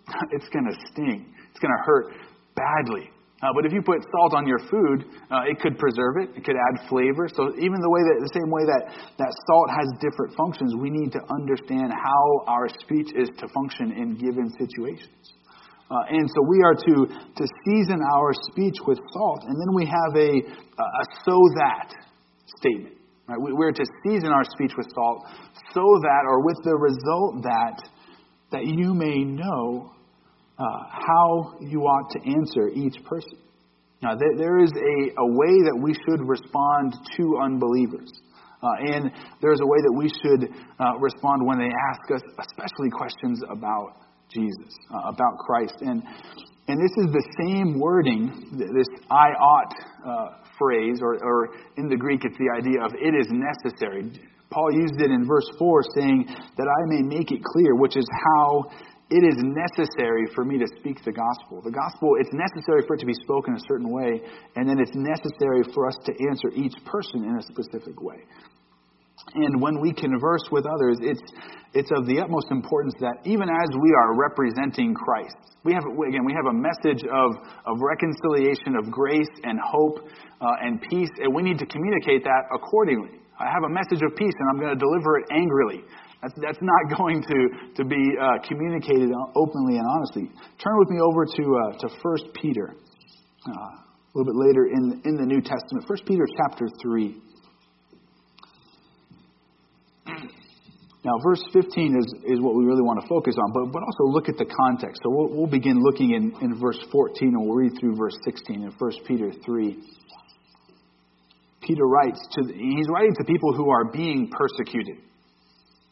[laughs] it's going to sting. It's going to hurt badly. Uh, but if you put salt on your food, uh, it could preserve it. It could add flavor. So even the way that the same way that that salt has different functions, we need to understand how our speech is to function in given situations. Uh, and so we are to to season our speech with salt, and then we have a a so that statement. Right? We, we're to season our speech with salt, so that, or with the result that that you may know uh, how you ought to answer each person. Now, there, is a, a way that we should respond to unbelievers. Uh, and there's a way that we should uh, respond when they ask us, especially questions about Jesus, uh, about Christ. And, and this is the same wording, this I ought uh, phrase, or, or in the Greek, it's the idea of it is necessary. Paul used it in verse 4, saying that I may make it clear, which is how it is necessary for me to speak the gospel. The gospel, it's necessary for it to be spoken a certain way, and then it's necessary for us to answer each person in a specific way. And when we converse with others, it's, it's of the utmost importance that even as we are representing Christ, we have, again, we have a message of, of reconciliation, of grace and hope uh, and peace, and we need to communicate that accordingly. I have a message of peace, and I'm going to deliver it angrily. That's, that's not [laughs] going to, to be uh, communicated openly and honestly. Turn with me over to, uh, to 1 Peter, uh, a little bit later in, in the New Testament. 1 Peter chapter 3. Now, verse 15 is, is what we really want to focus on, but, but also look at the context. So we'll, we'll begin looking in, in verse 14 and we'll read through verse 16 in 1 Peter 3. Peter writes to, he's writing to people who are being persecuted.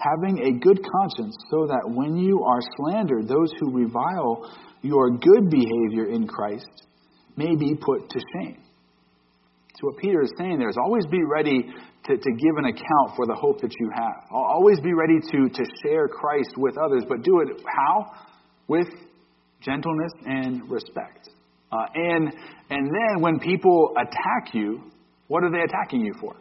having a good conscience, so that when you are slandered, those who revile your good behavior in Christ may be put to shame. So, what Peter is saying there is always be ready to, to give an account for the hope that you have. Always be ready to, to share Christ with others, but do it how? With gentleness and respect. Uh, and, and then when people attack you, what are they attacking you for?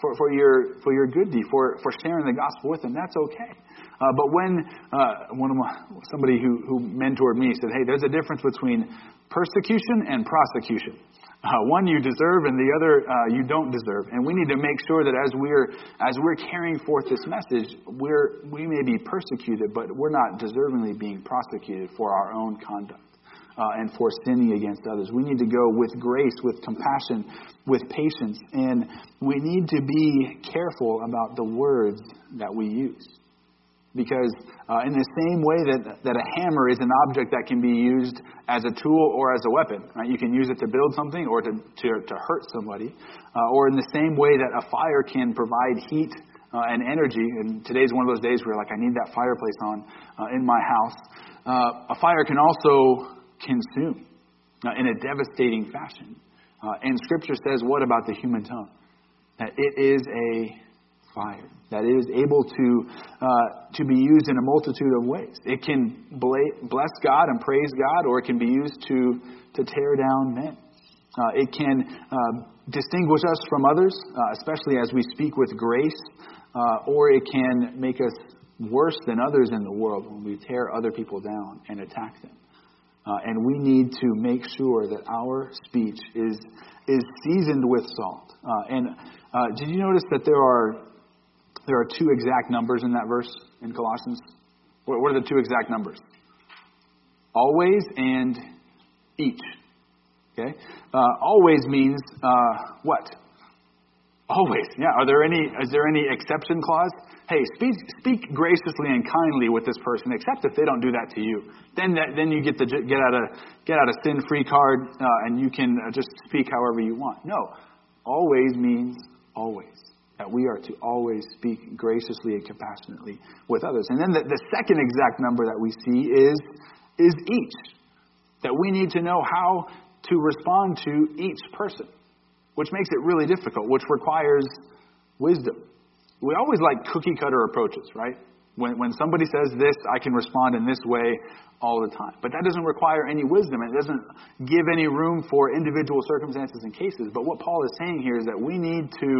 For, for, your, for your good deed, for, for sharing the gospel with them. That's okay. Uh, but when uh, one of my, somebody who, who mentored me said, hey, there's a difference between persecution and prosecution. Uh, one you deserve and the other uh, you don't deserve. And we need to make sure that as we're, as we're carrying forth this message, we're, we may be persecuted, but we're not deservingly being prosecuted for our own conduct uh, and for sinning against others. We need to go with grace, with compassion, with patience, and we need to be careful about the words that we use. Because uh, in the same way that, that a hammer is an object that can be used as a tool or as a weapon, right? you can use it to build something or to, to, to hurt somebody, uh, or in the same way that a fire can provide heat uh, and energy, and today's one of those days where like I need that fireplace on uh, in my house. Uh, a fire can also consume uh, in a devastating fashion. Uh, and Scripture says, what about the human tongue? That it is a fire, that it is able to, uh, to be used in a multitude of ways. It can bless God and praise God, or it can be used to, to tear down men. Uh, it can uh, distinguish us from others, uh, especially as we speak with grace, or it can make us worse than others in the world when we tear other people down and attack them. Uh, and we need to make sure that our speech is, is seasoned with salt. Uh, and uh, did you notice that there are, there are two exact numbers in that verse in Colossians? What, what are the two exact numbers? Always and each. Okay? Uh, always means uh, what? Always. Yeah. Are there any? Is there any exception clause? Hey, speak, speak graciously and kindly with this person, except if they don't do that to you. Then, that, then you get the get out of get out of sin free card, uh, and you can uh, just speak however you want. No, always means always. That we are to always speak graciously and compassionately with others. And then the, the second exact number that we see is is each. That we need to know how to respond to each person which makes it really difficult, which requires wisdom. We always like cookie cutter approaches, right? When, when somebody says this, I can respond in this way all the time. But that doesn't require any wisdom. It doesn't give any room for individual circumstances and cases. But what Paul is saying here is that we need to,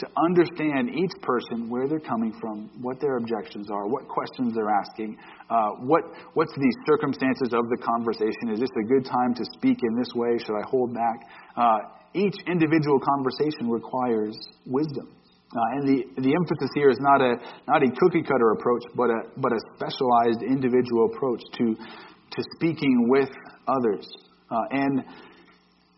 to understand each person, where they're coming from, what their objections are, what questions they're asking, uh, what, what's the circumstances of the conversation. Is this a good time to speak in this way? Should I hold back? Uh, each individual conversation requires wisdom. Uh, and the, the emphasis here is not a, not a cookie cutter approach, but a, but a specialized individual approach to, to speaking with others. Uh, and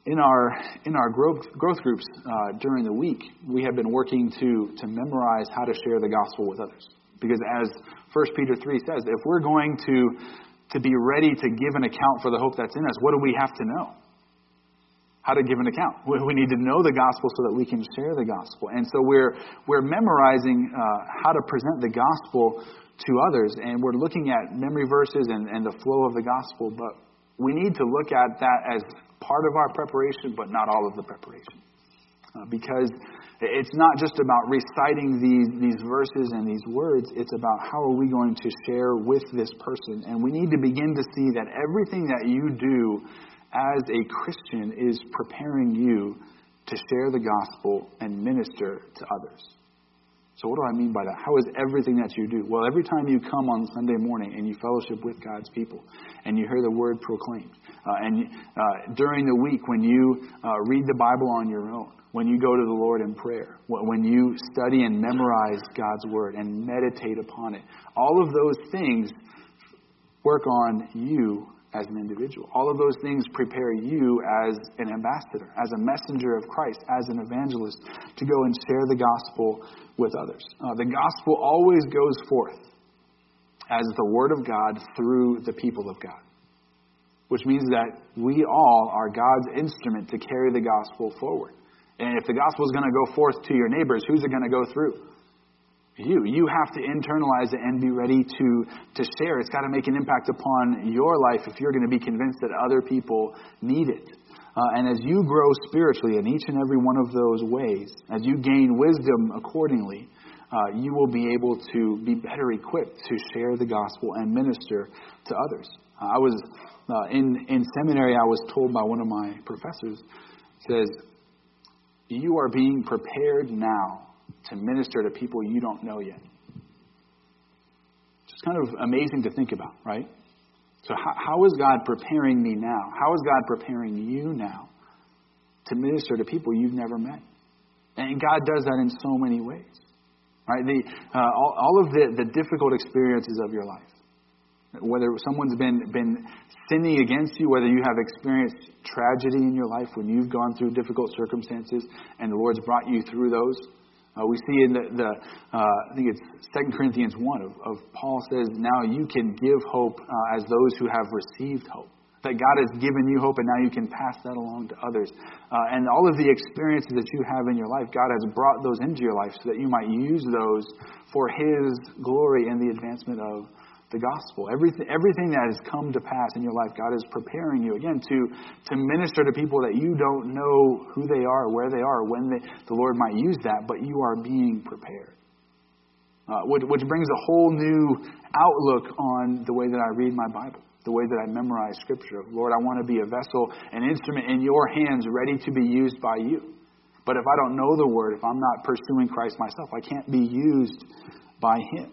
in our, in our growth, growth groups uh, during the week, we have been working to, to memorize how to share the gospel with others. Because as 1 Peter 3 says, if we're going to, to be ready to give an account for the hope that's in us, what do we have to know? How to give an account. We need to know the gospel so that we can share the gospel. And so we're, we're memorizing uh, how to present the gospel to others, and we're looking at memory verses and, and the flow of the gospel, but we need to look at that as part of our preparation, but not all of the preparation. Uh, because it's not just about reciting these, these verses and these words, it's about how are we going to share with this person. And we need to begin to see that everything that you do as a Christian is preparing you to share the gospel and minister to others. So, what do I mean by that? How is everything that you do? Well, every time you come on Sunday morning and you fellowship with God's people and you hear the word proclaimed, uh, and uh, during the week when you uh, read the Bible on your own, when you go to the Lord in prayer, when you study and memorize God's Word and meditate upon it. All of those things work on you as an individual. All of those things prepare you as an ambassador, as a messenger of Christ, as an evangelist, to go and share the gospel with others. Uh, the gospel always goes forth as the Word of God through the people of God which means that we all are God's instrument to carry the gospel forward. And if the gospel is going to go forth to your neighbors, who's it going to go through? You. You have to internalize it and be ready to, to share. It's got to make an impact upon your life if you're going to be convinced that other people need it. Uh, and as you grow spiritually in each and every one of those ways, as you gain wisdom accordingly, uh, you will be able to be better equipped to share the gospel and minister to others. I was uh, in in seminary. I was told by one of my professors says you are being prepared now to minister to people you don't know yet. It's kind of amazing to think about, right? So, how, how is God preparing me now? How is God preparing you now to minister to people you've never met? And God does that in so many ways, right? The, uh, all, all of the, the difficult experiences of your life, whether someone's been, been sinning against you, whether you have experienced tragedy in your life when you've gone through difficult circumstances and the Lord's brought you through those. Uh, we see in the, the uh, I think it's 2 Corinthians 1 of, of, Paul says, now you can give hope uh, as those who have received hope. That God has given you hope and now you can pass that along to others. Uh, and all of the experiences that you have in your life, God has brought those into your life so that you might use those for His glory and the advancement of the gospel. Everything, everything that has come to pass in your life, God is preparing you again to, to minister to people that you don't know who they are, where they are, when they, the Lord might use that, but you are being prepared. Uh, which, which brings a whole new outlook on the way that I read my Bible, the way that I memorize Scripture. Lord, I want to be a vessel, an instrument in your hands, ready to be used by you. But if I don't know the Word, if I'm not pursuing Christ myself, I can't be used by Him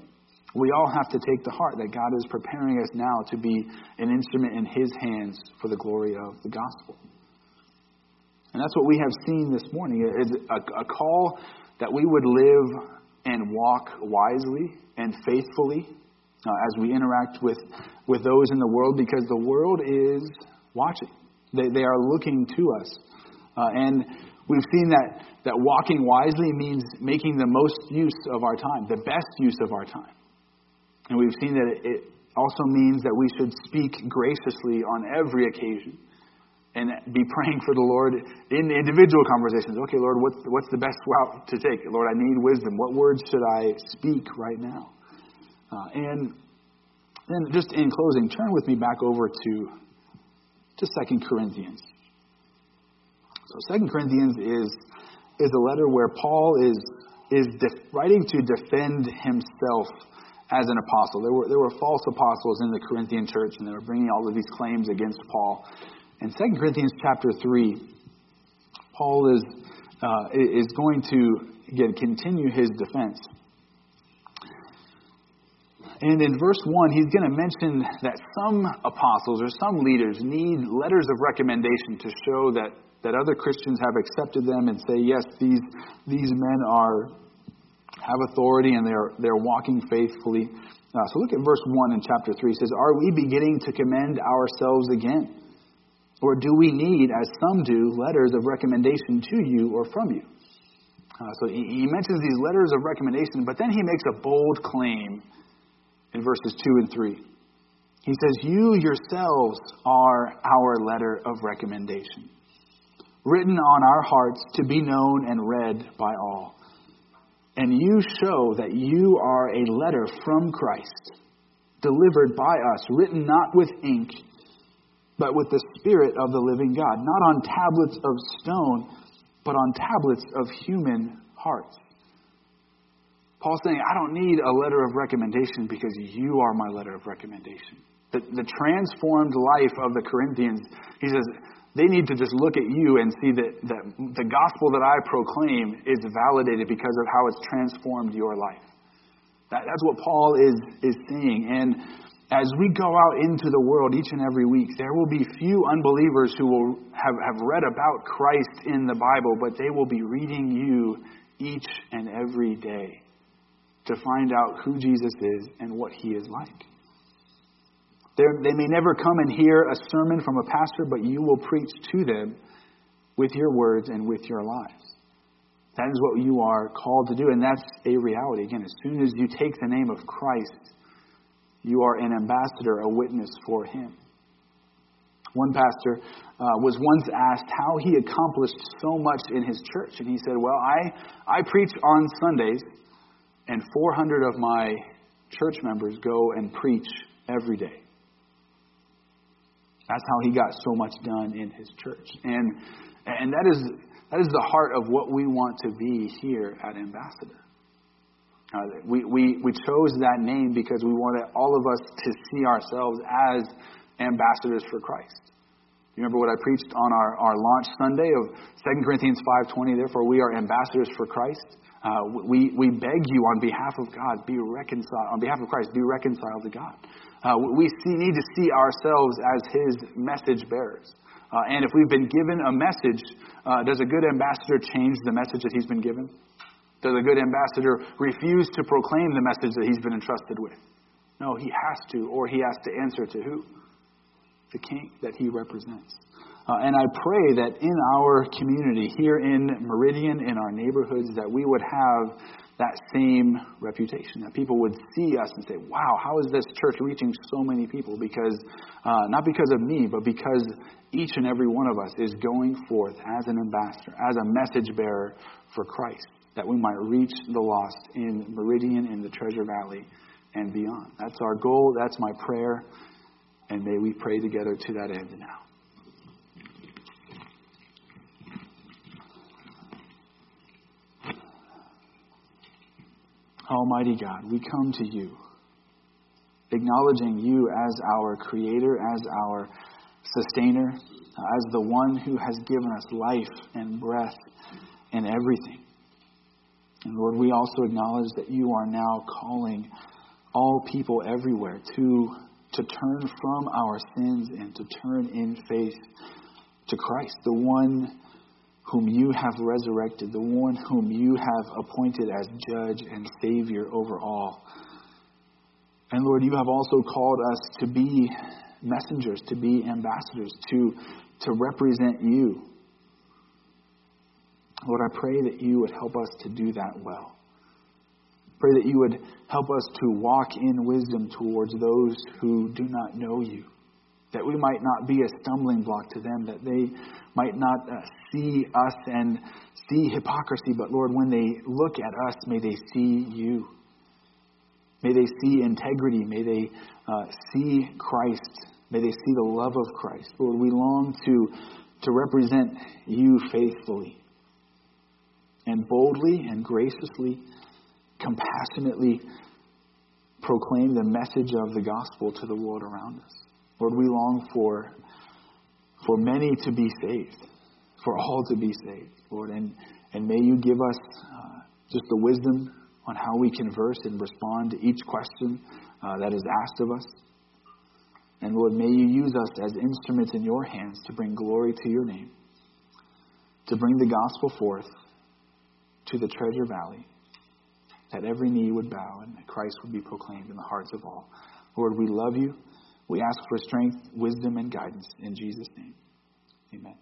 we all have to take to heart that God is preparing us now to be an instrument in His hands for the glory of the gospel. And that's what we have seen this morning is a, a call that we would live and walk wisely and faithfully uh, as we interact with, with those in the world because the world is watching. They, they are looking to us. Uh, and we've seen that, that walking wisely means making the most use of our time, the best use of our time. And we've seen that it also means that we should speak graciously on every occasion and be praying for the Lord in individual conversations. Okay, Lord, what's, what's the best route to take? Lord, I need wisdom. What words should I speak right now? Uh, and then, just in closing, turn with me back over to, to 2 Corinthians. So, 2 Corinthians is, is a letter where Paul is, is def- writing to defend himself as an apostle. There were, there were false apostles in the Corinthian church, and they were bringing all of these claims against Paul. In 2 Corinthians chapter 3, Paul is, uh, is going to again, continue his defense. And in verse 1, he's going to mention that some apostles or some leaders need letters of recommendation to show that, that other Christians have accepted them and say, yes, these, these men are have authority and they're, they're walking faithfully. Uh, so look at verse 1 in chapter 3. It says, Are we beginning to commend ourselves again? Or do we need, as some do, letters of recommendation to you or from you? Uh, so he, he mentions these letters of recommendation, but then he makes a bold claim in verses 2 and 3. He says, You yourselves are our letter of recommendation, written on our hearts to be known and read by all. And you show that you are a letter from Christ, delivered by us, written not with ink, but with the Spirit of the living God, not on tablets of stone, but on tablets of human hearts. Paul's saying, I don't need a letter of recommendation because you are my letter of recommendation. The, the transformed life of the Corinthians, he says, they need to just look at you and see that, that the gospel that I proclaim is validated because of how it's transformed your life. That, that's what Paul is, is saying. And as we go out into the world each and every week, there will be few unbelievers who will have, have read about Christ in the Bible, but they will be reading you each and every day to find out who Jesus is and what he is like. They're, they may never come and hear a sermon from a pastor, but you will preach to them with your words and with your lives. That is what you are called to do, and that's a reality. Again, as soon as you take the name of Christ, you are an ambassador, a witness for Him. One pastor uh, was once asked how he accomplished so much in his church, and he said, Well, I, I preach on Sundays, and 400 of my church members go and preach every day. That's how he got so much done in his church. And, and that, is, that is the heart of what we want to be here at Ambassador. Uh, we, we, we chose that name because we wanted all of us to see ourselves as ambassadors for Christ. You remember what I preached on our, our launch Sunday of 2 Corinthians 5.20, therefore we are ambassadors for Christ. Uh, we, we beg you on behalf of God, be reconciled, on behalf of Christ, be reconciled to God. Uh, we see, need to see ourselves as his message bearers. Uh, and if we've been given a message, uh, does a good ambassador change the message that he's been given? Does a good ambassador refuse to proclaim the message that he's been entrusted with? No, he has to, or he has to answer to who? The king that he represents. Uh, and I pray that in our community, here in Meridian, in our neighborhoods, that we would have that same reputation. That people would see us and say, wow, how is this church reaching so many people? Because, uh, not because of me, but because each and every one of us is going forth as an ambassador, as a message bearer for Christ, that we might reach the lost in Meridian, in the Treasure Valley, and beyond. That's our goal. That's my prayer. And may we pray together to that end now. Almighty God, we come to you, acknowledging you as our creator, as our sustainer, as the one who has given us life and breath and everything. And Lord, we also acknowledge that you are now calling all people everywhere to, to turn from our sins and to turn in faith to Christ, the one whom you have resurrected, the one whom you have appointed as judge and savior over all. And Lord, you have also called us to be messengers, to be ambassadors, to, to represent you. Lord, I pray that you would help us to do that well. Pray that you would help us to walk in wisdom towards those who do not know you that we might not be a stumbling block to them, that they might not uh, see us and see hypocrisy, but Lord, when they look at us, may they see you. May they see integrity. May they uh, see Christ. May they see the love of Christ. Lord, we long to, to represent you faithfully and boldly and graciously, compassionately proclaim the message of the gospel to the world around us. Lord, we long for, for many to be saved, for all to be saved, Lord. And, and may you give us uh, just the wisdom on how we converse and respond to each question uh, that is asked of us. And Lord, may you use us as instruments in your hands to bring glory to your name, to bring the gospel forth to the treasure valley, that every knee would bow and that Christ would be proclaimed in the hearts of all. Lord, we love you. We ask for strength, wisdom, and guidance in Jesus' name. Amen.